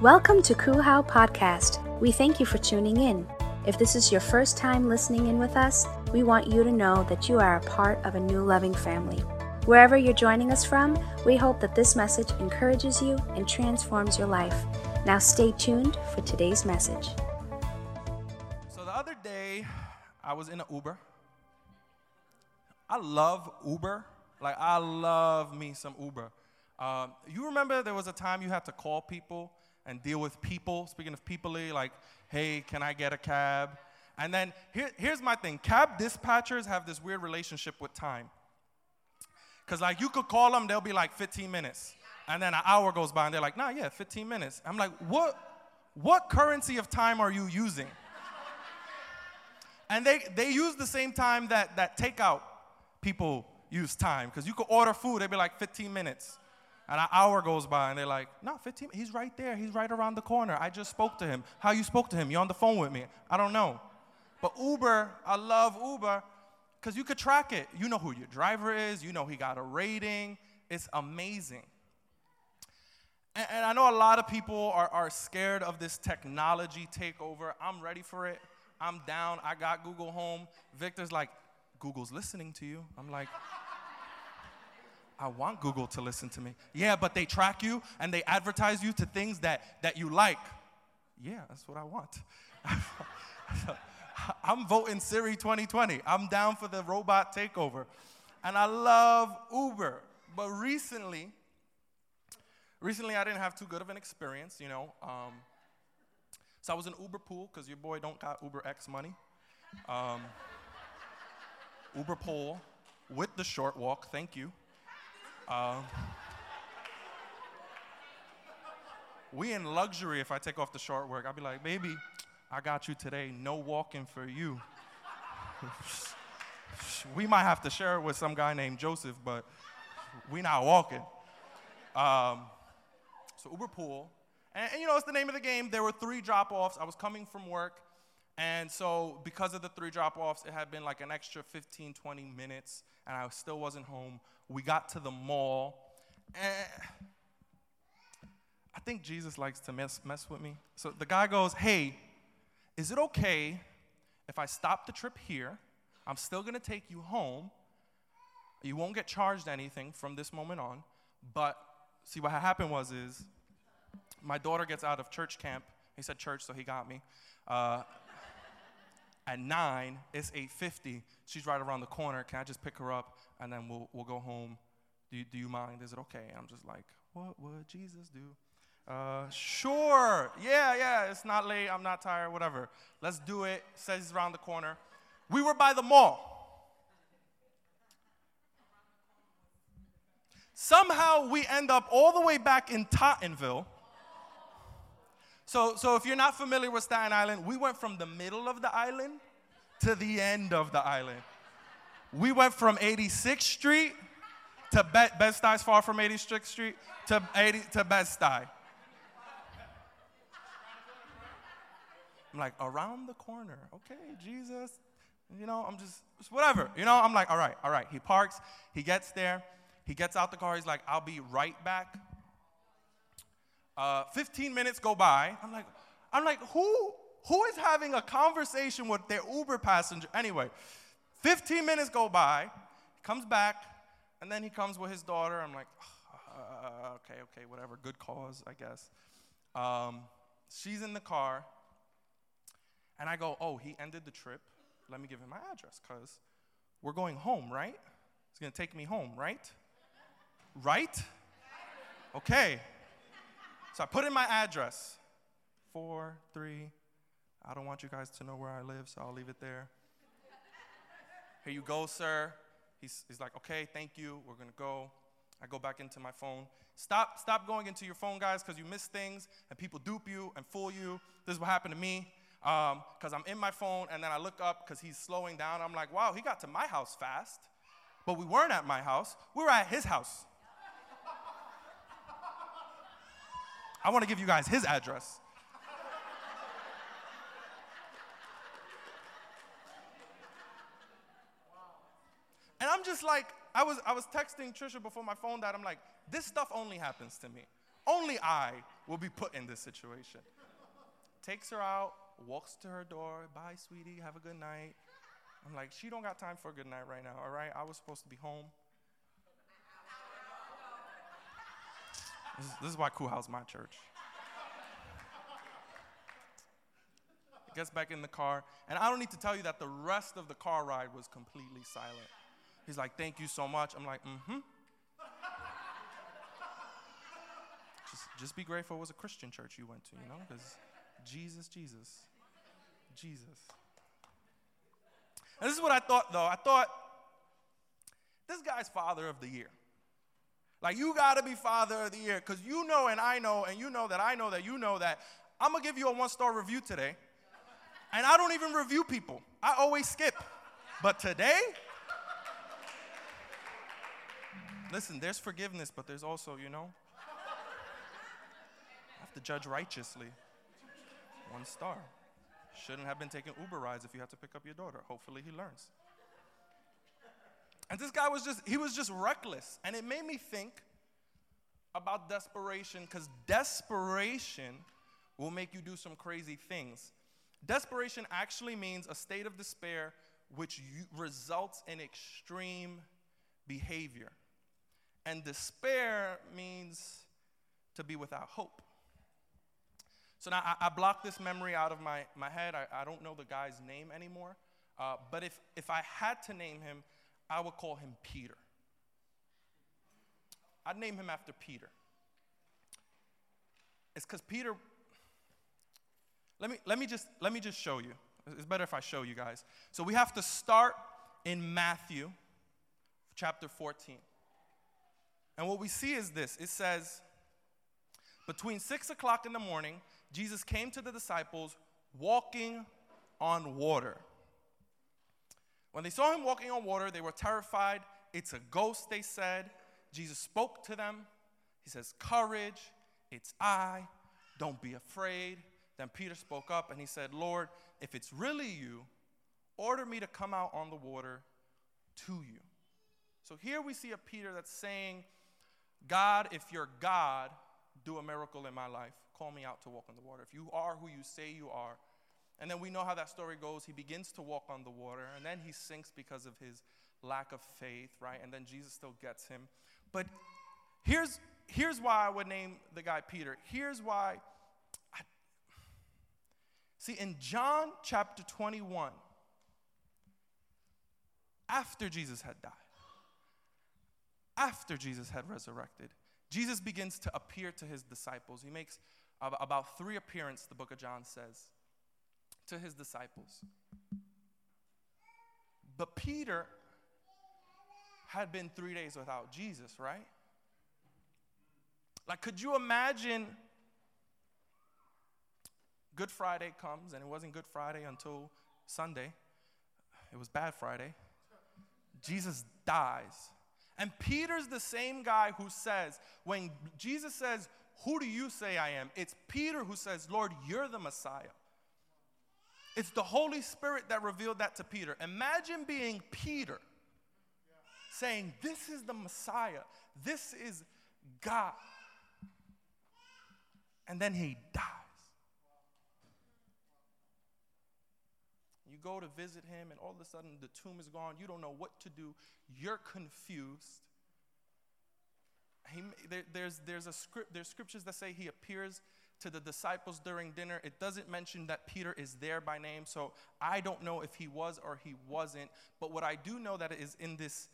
Welcome to CUHOW Podcast. We thank you for tuning in. If this is your first time listening in with us, we want you to know that you are a part of a new loving family. Wherever you're joining us from, we hope that this message encourages you and transforms your life. Now stay tuned for today's message. So the other day, I was in an Uber. I love Uber. Like, I love me some Uber. Um, you remember there was a time you had to call people and deal with people, speaking of peoply, like, hey, can I get a cab? And then here, here's my thing cab dispatchers have this weird relationship with time. Because, like, you could call them, they'll be like 15 minutes. And then an hour goes by, and they're like, nah, yeah, 15 minutes. I'm like, what, what currency of time are you using? and they, they use the same time that, that takeout people use time. Because you could order food, they'd be like 15 minutes. And an hour goes by and they're like, no, 15, he's right there. He's right around the corner. I just spoke to him. How you spoke to him? You're on the phone with me? I don't know. But Uber, I love Uber because you could track it. You know who your driver is. You know he got a rating. It's amazing. And, and I know a lot of people are, are scared of this technology takeover. I'm ready for it. I'm down. I got Google Home. Victor's like, Google's listening to you. I'm like, I want Google to listen to me. Yeah, but they track you and they advertise you to things that, that you like. Yeah, that's what I want. I'm voting Siri 2020. I'm down for the robot takeover. And I love Uber. But recently, recently I didn't have too good of an experience, you know. Um, so I was in Uber pool because your boy don't got Uber X money. Um, Uber pool with the short walk, thank you. Um, we in luxury if I take off the short work. I'll be like, baby, I got you today. No walking for you. we might have to share it with some guy named Joseph, but we not walking. Um, so Uber pool. And, and, you know, it's the name of the game. There were three drop offs. I was coming from work. And so, because of the three drop offs, it had been like an extra 15, 20 minutes, and I still wasn't home. We got to the mall, and I think Jesus likes to mess, mess with me. So the guy goes, Hey, is it okay if I stop the trip here? I'm still gonna take you home. You won't get charged anything from this moment on. But see, what happened was is my daughter gets out of church camp. He said church, so he got me. Uh, at nine, it's 8:50. She's right around the corner. Can I just pick her up and then we'll we'll go home? Do you, do you mind? Is it okay? I'm just like, what would Jesus do? Uh, sure. Yeah, yeah. It's not late. I'm not tired. Whatever. Let's do it. Says around the corner. We were by the mall. Somehow we end up all the way back in Tottenville so, so if you're not familiar with Staten Island, we went from the middle of the island to the end of the island. We went from 86th Street to Be- Bed-Stuy's far from 86th Street to 80 to Bed-Stuy. I'm like, around the corner. Okay, Jesus. You know, I'm just, just whatever. You know, I'm like, all right, all right. He parks, he gets there, he gets out the car, he's like, I'll be right back. Uh, 15 minutes go by. I'm like, I'm like, who, who is having a conversation with their Uber passenger? Anyway, 15 minutes go by, he comes back, and then he comes with his daughter. I'm like, uh, okay, okay, whatever, good cause, I guess. Um, she's in the car, and I go, oh, he ended the trip. Let me give him my address, because we're going home, right? He's gonna take me home, right? Right? Okay. So I put in my address. Four, three. I don't want you guys to know where I live, so I'll leave it there. Here you go, sir. He's, he's like, okay, thank you. We're gonna go. I go back into my phone. Stop, stop going into your phone, guys, because you miss things and people dupe you and fool you. This is what happened to me. Because um, I'm in my phone and then I look up because he's slowing down. I'm like, wow, he got to my house fast. But we weren't at my house, we were at his house. I want to give you guys his address. And I'm just like, I was, I was texting Trisha before my phone died. I'm like, this stuff only happens to me. Only I will be put in this situation. Takes her out, walks to her door. Bye, sweetie. Have a good night. I'm like, she don't got time for a good night right now, all right? I was supposed to be home. This, this is why Cool House my church. Gets back in the car, and I don't need to tell you that the rest of the car ride was completely silent. He's like, Thank you so much. I'm like, Mm hmm. just, just be grateful it was a Christian church you went to, you know? Because Jesus, Jesus, Jesus. And this is what I thought, though. I thought, this guy's father of the year. Like, you gotta be father of the year, because you know, and I know, and you know that I know that you know that. I'm gonna give you a one star review today. And I don't even review people, I always skip. But today, listen, there's forgiveness, but there's also, you know, I have to judge righteously. One star. Shouldn't have been taking Uber rides if you had to pick up your daughter. Hopefully he learns. And this guy was just, he was just reckless. And it made me think about desperation because desperation will make you do some crazy things. Desperation actually means a state of despair which results in extreme behavior. And despair means to be without hope. So now I, I blocked this memory out of my, my head. I, I don't know the guy's name anymore. Uh, but if, if I had to name him, I would call him Peter. I'd name him after Peter. It's because Peter, let me, let, me just, let me just show you. It's better if I show you guys. So we have to start in Matthew chapter 14. And what we see is this it says, between six o'clock in the morning Jesus came to the disciples walking on water. When they saw him walking on water, they were terrified. It's a ghost, they said. Jesus spoke to them. He says, Courage, it's I, don't be afraid. Then Peter spoke up and he said, Lord, if it's really you, order me to come out on the water to you. So here we see a Peter that's saying, God, if you're God, do a miracle in my life. Call me out to walk on the water. If you are who you say you are. And then we know how that story goes. He begins to walk on the water, and then he sinks because of his lack of faith, right? And then Jesus still gets him. But here's, here's why I would name the guy Peter. Here's why. I, see, in John chapter 21, after Jesus had died, after Jesus had resurrected, Jesus begins to appear to his disciples. He makes about three appearances, the book of John says, to his disciples. But Peter had been three days without Jesus, right? Like, could you imagine Good Friday comes, and it wasn't Good Friday until Sunday, it was Bad Friday. Jesus dies. And Peter's the same guy who says, when Jesus says, Who do you say I am? It's Peter who says, Lord, you're the Messiah. It's the Holy Spirit that revealed that to Peter. Imagine being Peter saying, This is the Messiah, this is God. And then he dies. You go to visit him, and all of a sudden the tomb is gone. You don't know what to do. You're confused. He, there, there's, there's, a script, there's scriptures that say he appears to the disciples during dinner. It doesn't mention that Peter is there by name, so I don't know if he was or he wasn't. But what I do know that is in this,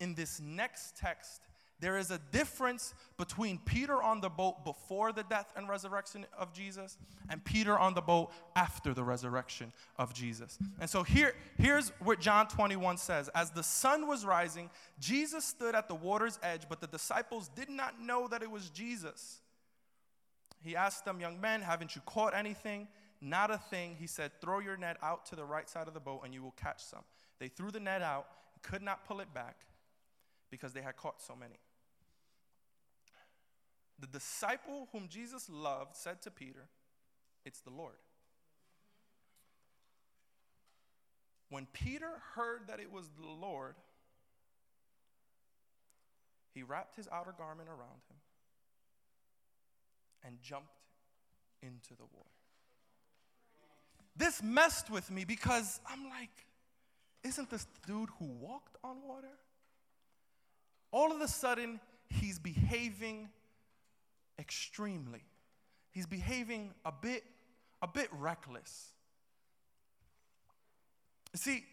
in this next text, there is a difference between Peter on the boat before the death and resurrection of Jesus and Peter on the boat after the resurrection of Jesus. And so here, here's what John 21 says As the sun was rising, Jesus stood at the water's edge, but the disciples did not know that it was Jesus. He asked them, Young men, haven't you caught anything? Not a thing. He said, Throw your net out to the right side of the boat and you will catch some. They threw the net out, could not pull it back because they had caught so many. The disciple whom Jesus loved said to Peter, It's the Lord. When Peter heard that it was the Lord, he wrapped his outer garment around him and jumped into the water. This messed with me because I'm like, isn't this dude who walked on water? All of a sudden, he's behaving extremely. He's behaving a bit, a bit reckless. See,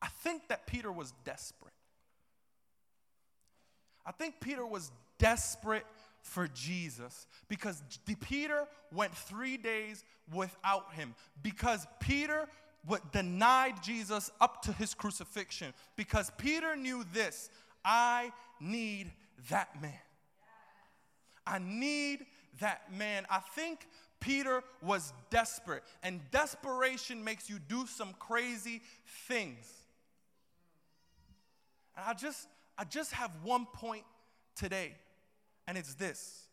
I think that Peter was desperate. I think Peter was desperate for Jesus because Peter went three days without him because Peter would denied Jesus up to his crucifixion because Peter knew this I need that man. I need that man. I think Peter was desperate, and desperation makes you do some crazy things. And I just I just have one point today, and it's this.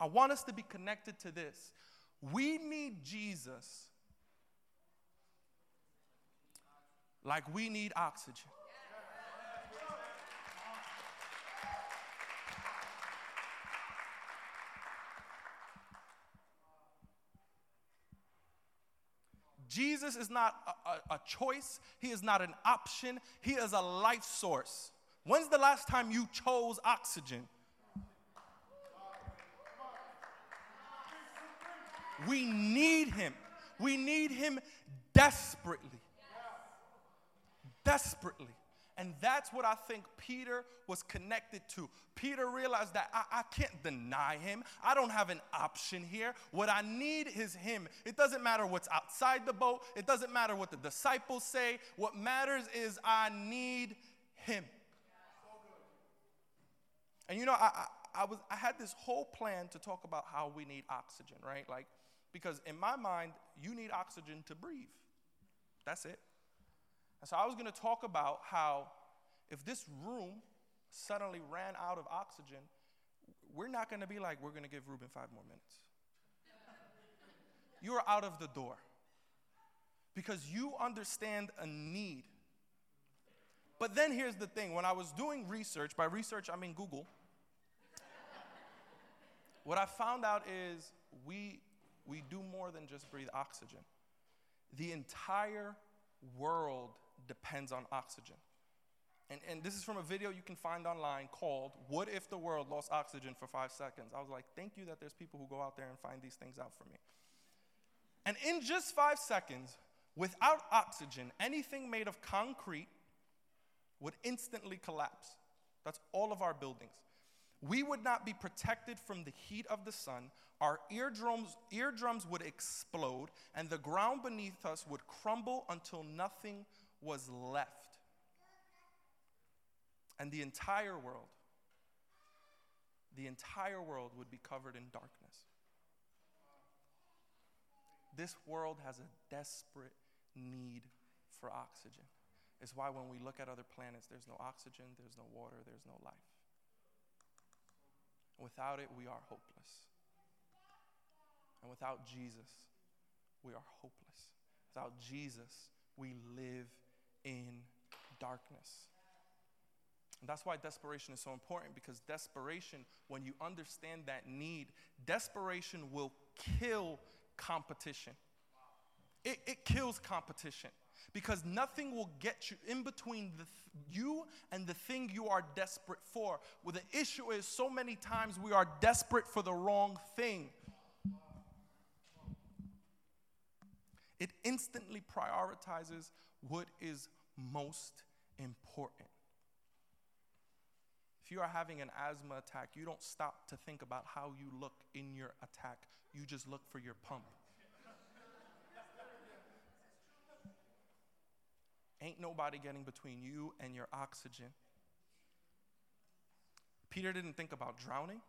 I want us to be connected to this. We need Jesus like we need oxygen. Jesus is not a, a, a, choice, He is not an option, He is a life source. When's the last time you chose oxygen? We need Him. We need Him desperately. Desperately. And that's what I think Peter was connected to. Peter realized that I, I, can't deny him. I don't have an option here. What I need is him. It doesn't matter what's outside the boat, it doesn't matter what the disciples say. What matters is I need him. And you know, I, I, I, was, I had this whole plan to talk about how we need oxygen, right? Like, because in my mind, you need oxygen to breathe. That's it. And so I was going to talk about how if this room suddenly ran out of oxygen, we're not going to be like, we're going to give Ruben five more minutes. you are out of the door because you understand a need. But then here's the thing when I was doing research, by research I mean Google, what I found out is we, we do more than just breathe oxygen. The entire world depends on oxygen. And, and this is from a video you can find online called What If the World Lost Oxygen for Five Seconds? I was like, thank you that there's people who go out there and find these things out for me. And in just five seconds, without oxygen, anything made of concrete would instantly collapse. That's all of our buildings. We would not be protected from the heat of the sun. Our eardrums, eardrums would explode, and the ground beneath us would crumble until nothing was left. And the entire world, the entire world would be covered in darkness. This world has a desperate need for oxygen. It's why when we look at other planets, there's no oxygen, there's no water, there's no life. Without it, we are hopeless. And without Jesus, we are hopeless. Without Jesus, we live in darkness. And that's why desperation is so important because desperation, when you understand that need, desperation will kill competition. It, it kills competition because nothing will get you in between th- you and the thing you are desperate for. Well, the issue is so many times we are desperate for the wrong thing. It instantly prioritizes what is most important. If you are having an asthma attack, you don't stop to think about how you look in your attack, you just look for your pump. Ain't nobody getting between you and your oxygen. Peter didn't think about drowning.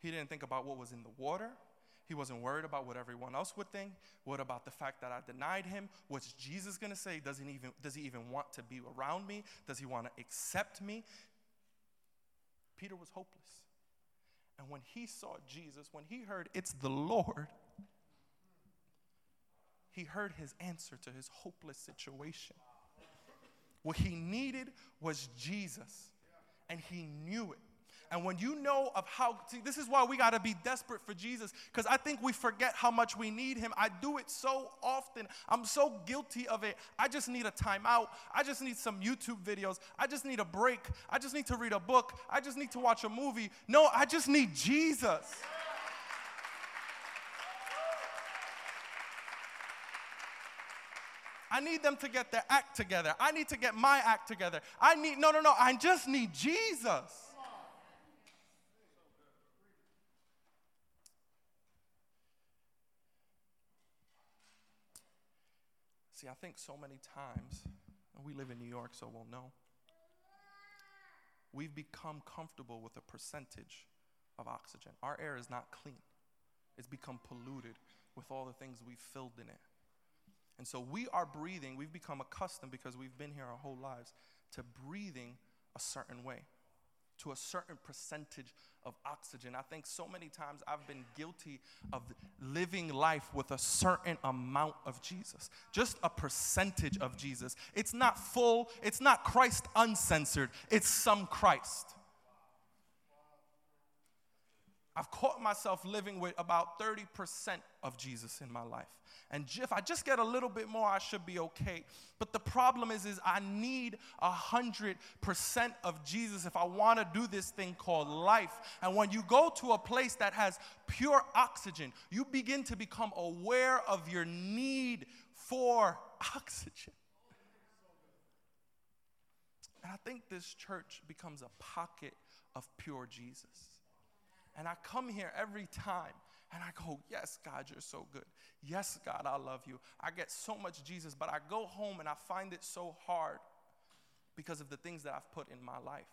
He didn't think about what was in the water. He wasn't worried about what everyone else would think. What about the fact that I denied him? What's Jesus to say? Does he, even, does he even want to be around me? Does he want to accept me? Peter was hopeless. And when he saw Jesus, when he heard it's the Lord, he heard his answer to his hopeless situation. What he needed was Jesus, and he knew it. And when you know of how, see, this is why we got to be desperate for Jesus because I think we forget how much we need him. I do it so often. I'm so guilty of it. I just need a timeout. I just need some YouTube videos. I just need a break. I just need to read a book. I just need to watch a movie. No, I just need Jesus. I need them to get their act together. I need to get my act together. I need, no, no, no, I just need Jesus. See, I think so many times, and we live in New York, so we'll know, we've become comfortable with a percentage of oxygen. Our air is not clean, it's become polluted with all the things we've filled in it. And so we are breathing, we've become accustomed because we've been here our whole lives to breathing a certain way, to a certain percentage of oxygen. I think so many times I've been guilty of living life with a certain amount of Jesus, just a percentage of Jesus. It's not full, it's not Christ uncensored, it's some Christ. I've caught myself living with about 30% of Jesus in my life. And if I just get a little bit more, I should be okay. But the problem is, is I need a hundred percent of Jesus if I want to do this thing called life. And when you go to a place that has pure oxygen, you begin to become aware of your need for oxygen. And I think this church becomes a pocket of pure Jesus. And I come here every time and I go, Yes, God, you're so good. Yes, God, I love you. I get so much Jesus, but I go home and I find it so hard because of the things that I've put in my life.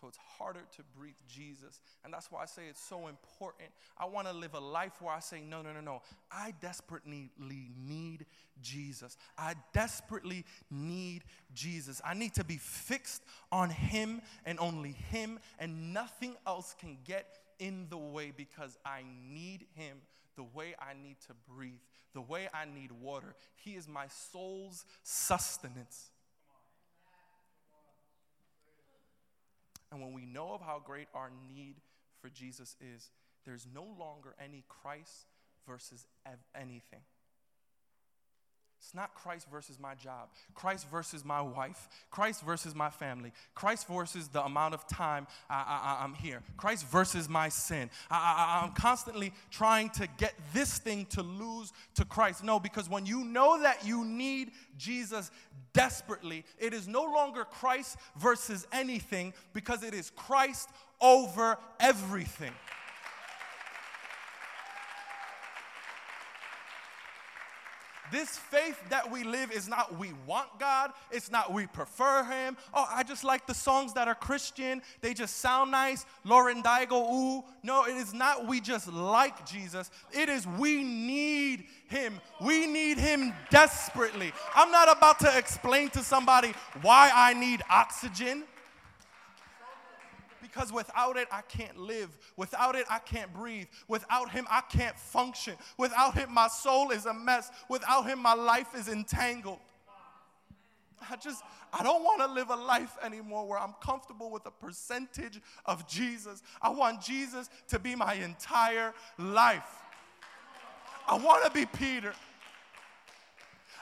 So it's harder to breathe Jesus. And that's why I say it's so important. I want to live a life where I say, no, no, no, no. I desperately need Jesus. I desperately need Jesus. I need to be fixed on Him and only Him, and nothing else can get in the way because I need Him the way I need to breathe, the way I need water. He is my soul's sustenance. And when we know of how great our need for Jesus is, there's no longer any Christ versus anything. It's not Christ versus my job, Christ versus my wife, Christ versus my family, Christ versus the amount of time I, am here, Christ versus my sin. I, I, I'm constantly trying to get this thing to lose to Christ. No, because when you know that you need Jesus desperately, it is no longer Christ versus anything because it is Christ over everything. This faith that we live is not we want God, it's not we prefer Him. Oh, I just like the songs that are Christian, they just sound nice. Lauren Daigle, ooh. No, it is not we just like Jesus, it is we need Him. We need Him desperately. I'm not about to explain to somebody why I need oxygen because without it, I can't live. Without it, I can't breathe. Without Him, I can't function. Without Him, my soul is a mess. Without Him, my life is entangled. I just, I don't want to live a life anymore where I'm comfortable with a percentage of Jesus. I want Jesus to be my entire life. I want to be Peter.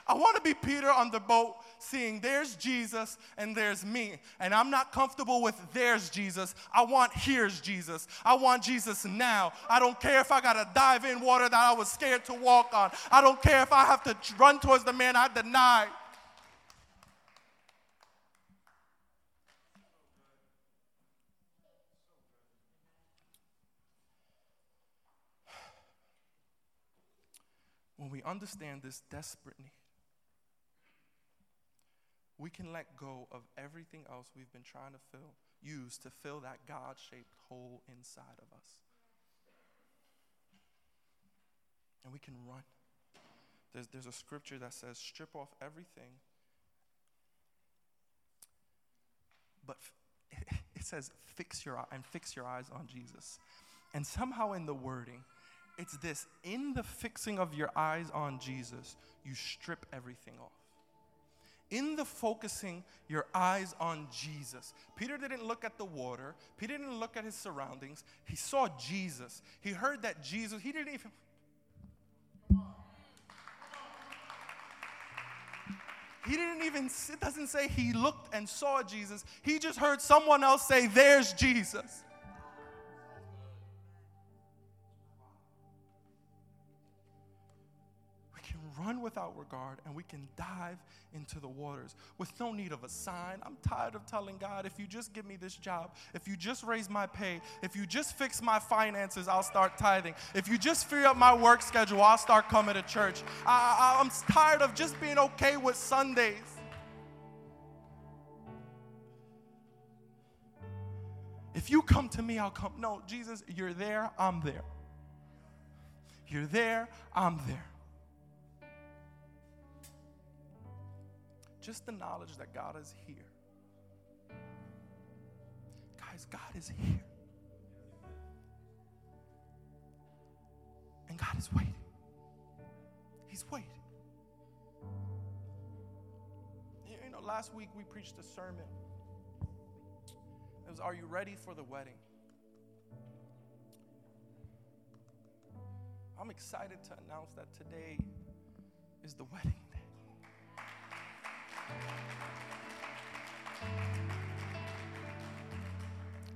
I want to be Peter on the boat seeing there's Jesus and there's me. And I'm not comfortable with there's Jesus. I want here's Jesus. I want Jesus now. I don't care if I got to dive in water that I was scared to walk on. I don't care if I have to run towards the man I denied. When we understand this desperate need, we can let go of everything else we've been trying to fill, use to fill that God shaped hole inside of us. And we can run. There's, there's a scripture that says, strip off everything. But it says, fix your and fix your eyes on Jesus. And somehow in the wording, it's this in the fixing of your eyes on Jesus, you strip everything off in the focusing your eyes on Jesus. Peter didn't look at the water, Peter didn't look at his surroundings. He saw Jesus. He heard that Jesus, he didn't even. He didn't even, it doesn't say he looked and saw Jesus. He just heard someone else say, There's Jesus. Run without regard and we can dive into the waters with no need of a sign. I'm tired of telling God, if you just give me this job, if you just raise my pay, if you just fix my finances, I'll start tithing. If you just free up my work schedule, I'll start coming to church. I, am tired of just being okay with Sundays. If you come to me, I'll come. No, Jesus, you're there, I'm there. You're there, I'm there. Just the knowledge that God is here. Guys, God is here. And God is waiting. He's waiting. You know, last week we preached a sermon. It was Are You Ready for the Wedding? I'm excited to announce that today is the wedding.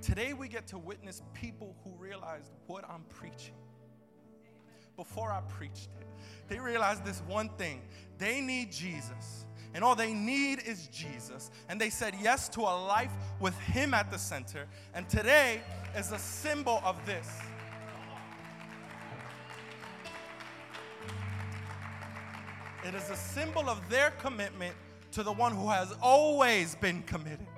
Today we get to witness people who realized what I'm preaching. Before I preached it, they realized this one thing they need Jesus. And all they need is Jesus. And they said yes to a life with Him at the center. And today is a symbol of this. It is a symbol of their commitment to the one who has always been committed.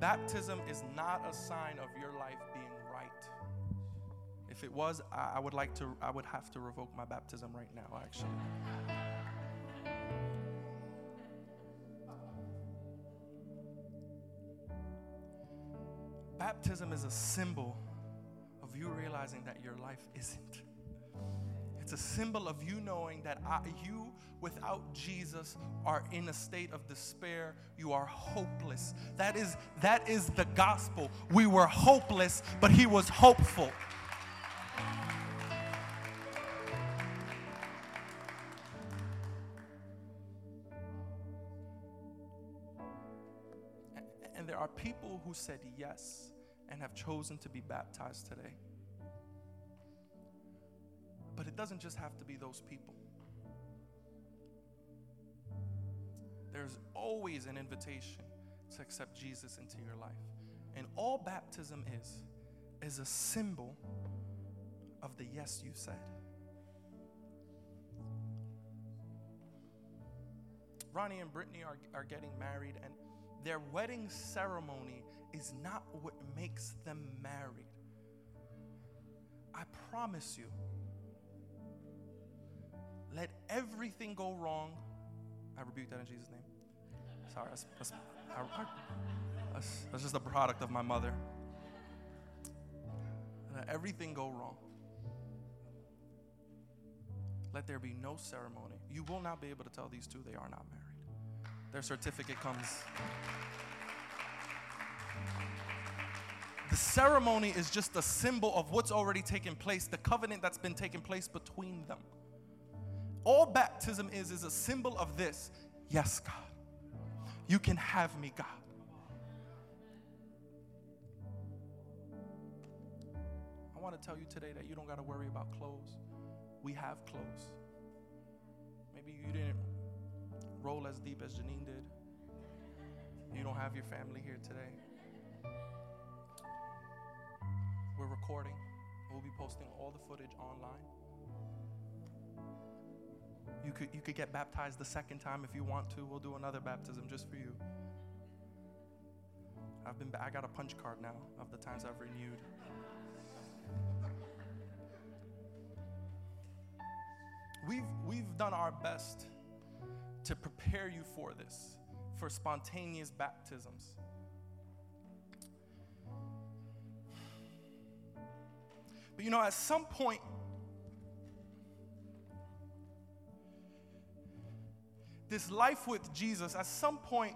Baptism is not a sign of your life being right. If it was, I, would like to, I would have to revoke my baptism right now, actually. Baptism is a symbol of you realizing that your life isn't. It's a symbol of you knowing that I, you, without Jesus, are in a state of despair. You are hopeless. That is, that is the gospel. We were hopeless, but He was hopeful. And there are people who said yes and have chosen to be baptized today. Doesn't just have to be those people. There's always an invitation to accept Jesus into your life. And all baptism is, is a symbol of the yes you said. Ronnie and Brittany are, are getting married, and their wedding ceremony is not what makes them married. I promise you, let everything go wrong. I rebuke that in Jesus' name. Sorry, that's, that's, I, that's, that's just a product of my mother. Let everything go wrong. Let there be no ceremony. You will not be able to tell these two they are not married. Their certificate comes. The ceremony is just a symbol of what's already taken place, the covenant that's been taking place between them. All baptism is is a symbol of this. Yes, God. You can have me, God. I want to tell you today that you don't got to worry about clothes. We have clothes. Maybe you didn't roll as deep as Janine did. You don't have your family here today. We're recording. We'll be posting all the footage online. You could, you could get baptized the second time if you want to. We'll do another baptism just for you. I've been, I got a punch card now of the times I've renewed. We've, we've done our best to prepare you for this, for spontaneous baptisms. But you know, at some point, this life with Jesus, at some point,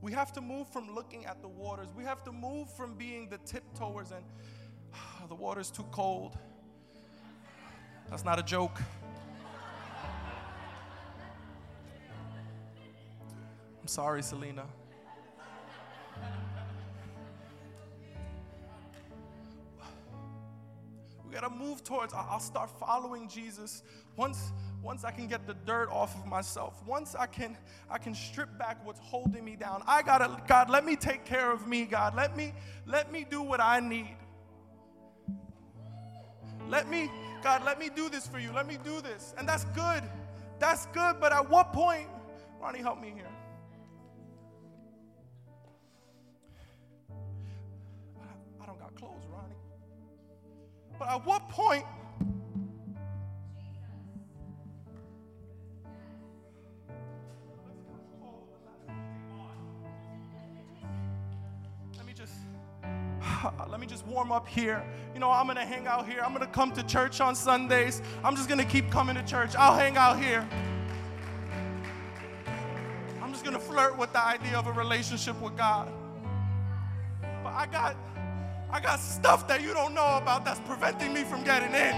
we have to move from looking at the waters. We have to move from being the tiptoers and oh, the water's too cold. That's not a joke. I'm sorry, Selena. We gotta move towards, I'll start following Jesus. Once, once I can get the dirt off of myself, once I can, I can strip back what's holding me down. I gotta, God, let me take care of me, God. Let me, let me do what I need. Let me, God, let me do this for you. Let me do this. And that's good. That's good. But at what point, Ronnie, help me here. I don't got clothes, Ronnie. But at what point let me just warm up here. You know, I'm gonna hang out here. I'm gonna come to church on Sundays. I'm just gonna keep coming to church. I'll hang out here. I'm just gonna flirt with the idea of a relationship with God. But I got I got stuff that you don't know about that's preventing me from getting in.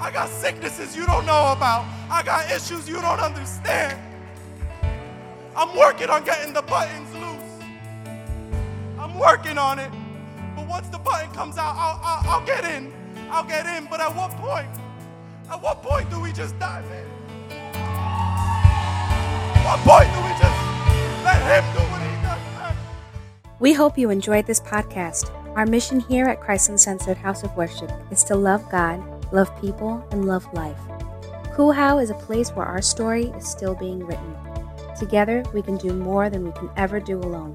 I got sicknesses you don't know about. I got issues you don't understand. I'm working on getting the buttons loose. I'm working on it. But once the button comes out, I'll, I'll, I'll get in. I'll get in. But at what point? At what point do we just dive in? At what point do we just let Him do what He does? We hope you enjoyed this podcast. Our mission here at Christ Uncensored House of Worship is to love God, love people, and love life. Cool is a place where our story is still being written. Together, we can do more than we can ever do alone.